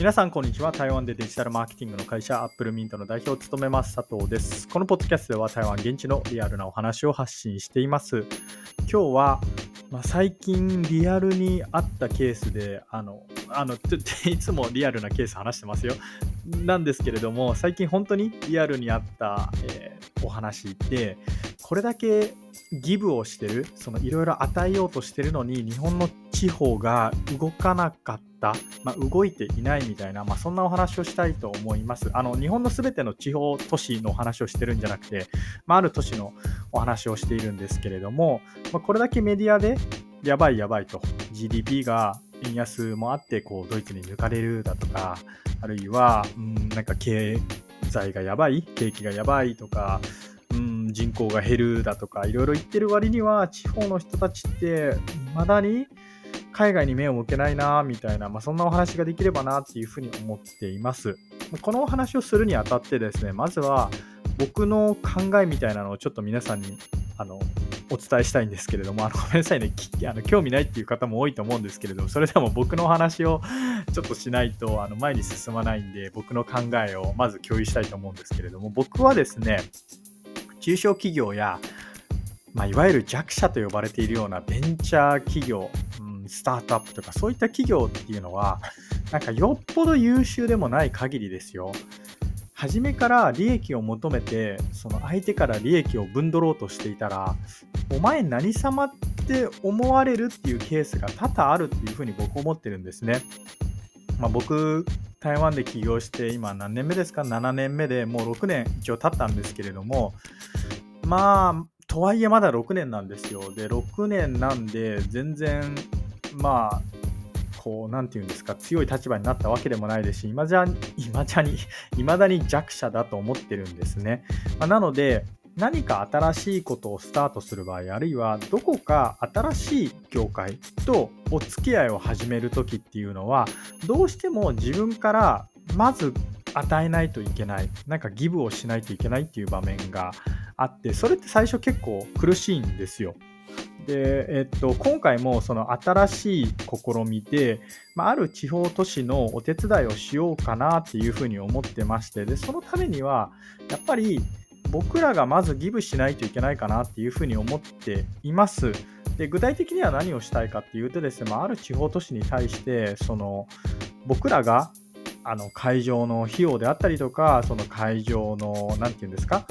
皆さん、こんにちは。台湾でデジタルマーケティングの会社、アップルミントの代表を務めます、佐藤です。このポッドキャストでは台湾現地のリアルなお話を発信しています。今日は、まあ、最近リアルにあったケースで、あの、あの、いつもリアルなケース話してますよ。なんですけれども、最近本当にリアルにあった、えーお話で、これだけギブをしてる、そのいろいろ与えようとしてるのに、日本の地方が動かなかった、まあ、動いていないみたいな、まあ、そんなお話をしたいと思います。あの日本のすべての地方都市のお話をしてるんじゃなくて、まあ、ある都市のお話をしているんですけれども、まあ、これだけメディアでやばいやばいと、GDP が円安もあってこうドイツに抜かれるだとか、あるいは、うん、なんか経済がやばい、景気がやばいとか、うん、人口が減るだとか、いろいろ言ってる割には、地方の人たちって、まだに海外に目を向けないな、みたいな、まあ、そんなお話ができればな、っていうふうに思っています。このお話をするにあたってですね、まずは、僕の考えみたいなのをちょっと皆さんに、あの、お伝えしたいんですけれども、あのごめんなさいねあの、興味ないっていう方も多いと思うんですけれども、それでも僕のお話をちょっとしないとあの前に進まないんで、僕の考えをまず共有したいと思うんですけれども、僕はですね、中小企業や、まあ、いわゆる弱者と呼ばれているようなベンチャー企業、スタートアップとかそういった企業っていうのは、なんかよっぽど優秀でもない限りですよ。初めから利益を求めて、その相手から利益を分取ろうとしていたら、お前何様って思われるっていうケースが多々あるっていうふうに僕思ってるんですね。まあ、僕、台湾で起業して今何年目ですか ?7 年目でもう6年一応経ったんですけれども、まあ、とはいえまだ6年なんですよ。で、6年なんで全然、まあ、こう、なんていうんですか、強い立場になったわけでもないですし、今じゃ、今じゃに、未だに弱者だと思ってるんですね。まあ、なので、何か新しいことをスタートする場合、あるいはどこか新しい業界とお付き合いを始めるときっていうのは、どうしても自分からまず与えないといけない、なんかギブをしないといけないっていう場面があって、それって最初結構苦しいんですよ。で、えっと、今回もその新しい試みで、まあ、ある地方都市のお手伝いをしようかなっていうふうに思ってまして、で、そのためには、やっぱり僕らがまずギブしないといけないかなっていうふうに思っています。で具体的には何をしたいかっていうとですね、まあ、ある地方都市に対してその僕らがあの会場の費用であったりとかその会場の何て言うんですか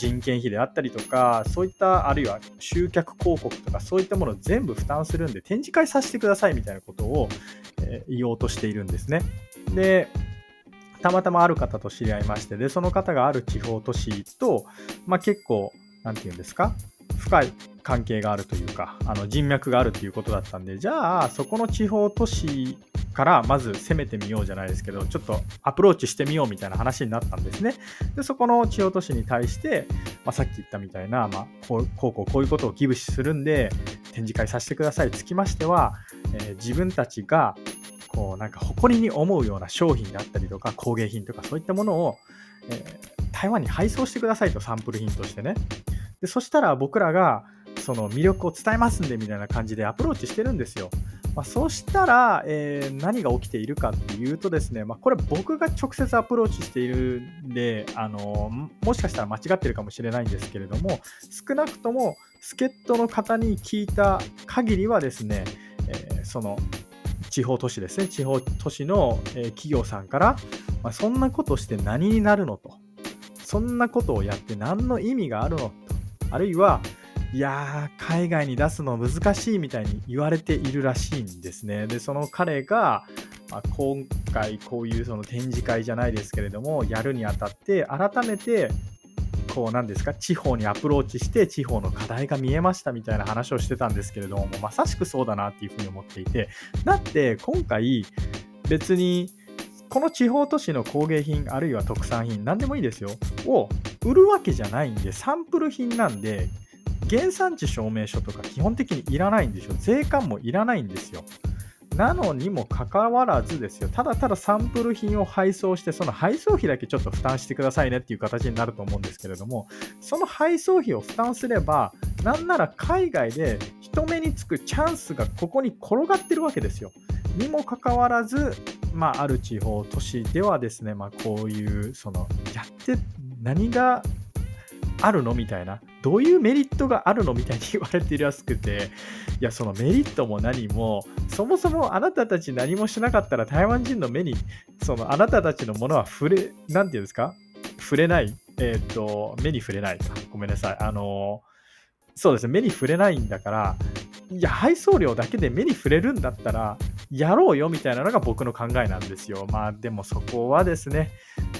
人件費であったりとかそういったあるいは集客広告とかそういったものを全部負担するんで展示会させてくださいみたいなことを、えー言おうとしているんですね。でたまたまある方と知り合いまして、で、その方がある地方都市と、まあ、結構、なんていうんですか、深い関係があるというか、あの人脈があるということだったんで、じゃあ、そこの地方都市からまず攻めてみようじゃないですけど、ちょっとアプローチしてみようみたいな話になったんですね。で、そこの地方都市に対して、まあ、さっき言ったみたいな、まあ、こうこうこうこういうことをギブするんで、展示会させてください。つきましては、えー自分たちがこうなんか誇りに思うような商品であったりとか工芸品とかそういったものを、えー台湾に配送してくださいとサンプル品としてねでそしたら僕らがその魅力を伝えますんでみたいな感じでアプローチしてるんですよ、まあ、そうしたら、えー何が起きているかっていうとですね、まあ、これ僕が直接アプローチしているんであのもしかしたら間違ってるかもしれないんですけれども少なくとも助っ人の方に聞いた限りはですね、えーその地方都市ですね、地方都市の、え企業さんから、まあ、そんなことして何になるのと、そんなことをやって何の意味があるのと、あるいは、いやー、海外に出すの難しいみたいに言われているらしいんですね。で、その彼が、まあ、今回こういうその展示会じゃないですけれども、やるにあたって、改めて、こうなんですか地方にアプローチして地方の課題が見えましたみたいな話をしてたんですけれどもまさしくそうだなっていうふうに思っていてだって今回別にこの地方都市の工芸品あるいは特産品何でもいいですよを売るわけじゃないんでサンプル品なんで原産地証明書とか基本的にいらないんでしょ税関もいらないんですよ。なのにもかかわらずですよ、ただただサンプル品を配送して、その配送費だけちょっと負担してくださいねっていう形になると思うんですけれども、その配送費を負担すれば、なんなら海外で人目につくチャンスがここに転がってるわけですよ。にもかかわらず、まあ、ある地方都市ではですね、まあ、こういうそのやって何があるのみたいな。どういうメリットがあるのみたいに言われているらしくていやそのメリットも何もそもそもあなたたち何もしなかったら台湾人の目にそのあなたたちのものは触れ何て言うんですか？触れない？えっ、ー、と目に触れないごめんなさい。あのそうですね。目に触れないんだからいや配送料だけで目に触れるんだったらやろうよみたいなのが僕の考えなんですよ。まあでもそこはですね、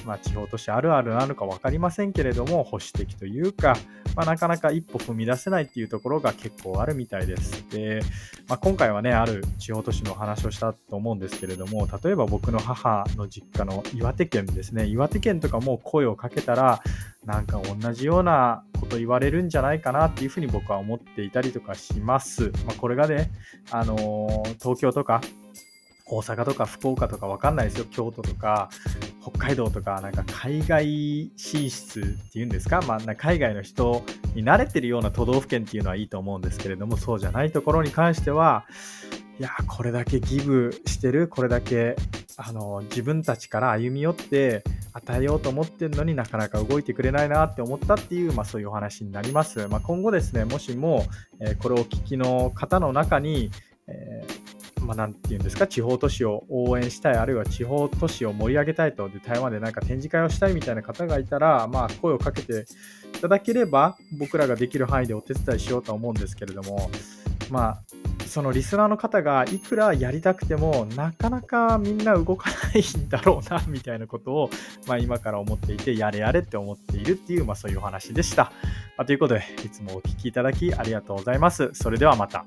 まあ、地方都市あるあるなのか分かりませんけれども、保守的というか、まあ、なかなか一歩踏み出せないっていうところが結構あるみたいです。で、まあ、今回はね、ある地方都市の話をしたと思うんですけれども、例えば僕の母の実家の岩手県ですね、岩手県とかも声をかけたら、なんか同じようなこと言われるんじゃないかなっていうふうに僕は思っていたりとかします。まあ、これがね、あのー、東京とか大阪とか福岡とかわかんないですよ。京都とか北海道とかなんか海外進出っていうんですか、まあ、海外の人に慣れてるような都道府県っていうのはいいと思うんですけれどもそうじゃないところに関してはいやこれだけギブしてるこれだけあの自分たちから歩み寄って与えようと思ってるのになかなか動いてくれないなって思ったっていう、まあ、そういうお話になります。まあ、今後ですねもしも、えー、これをお聞きの方の中に、えーまあ、なんていうんですか、地方都市を応援したい、あるいは地方都市を盛り上げたいと、で台湾でなんか展示会をしたいみたいな方がいたら、まあ、声をかけていただければ、僕らができる範囲でお手伝いしようと思うんですけれども、まあ、そのリスナーの方がいくらやりたくてもなかなかみんな動かないんだろうな みたいなことを、まあ、今から思っていてやれやれって思っているっていう、まあ、そういうお話でした、ま、ということでいつもお聴きいただきありがとうございます。それではまた。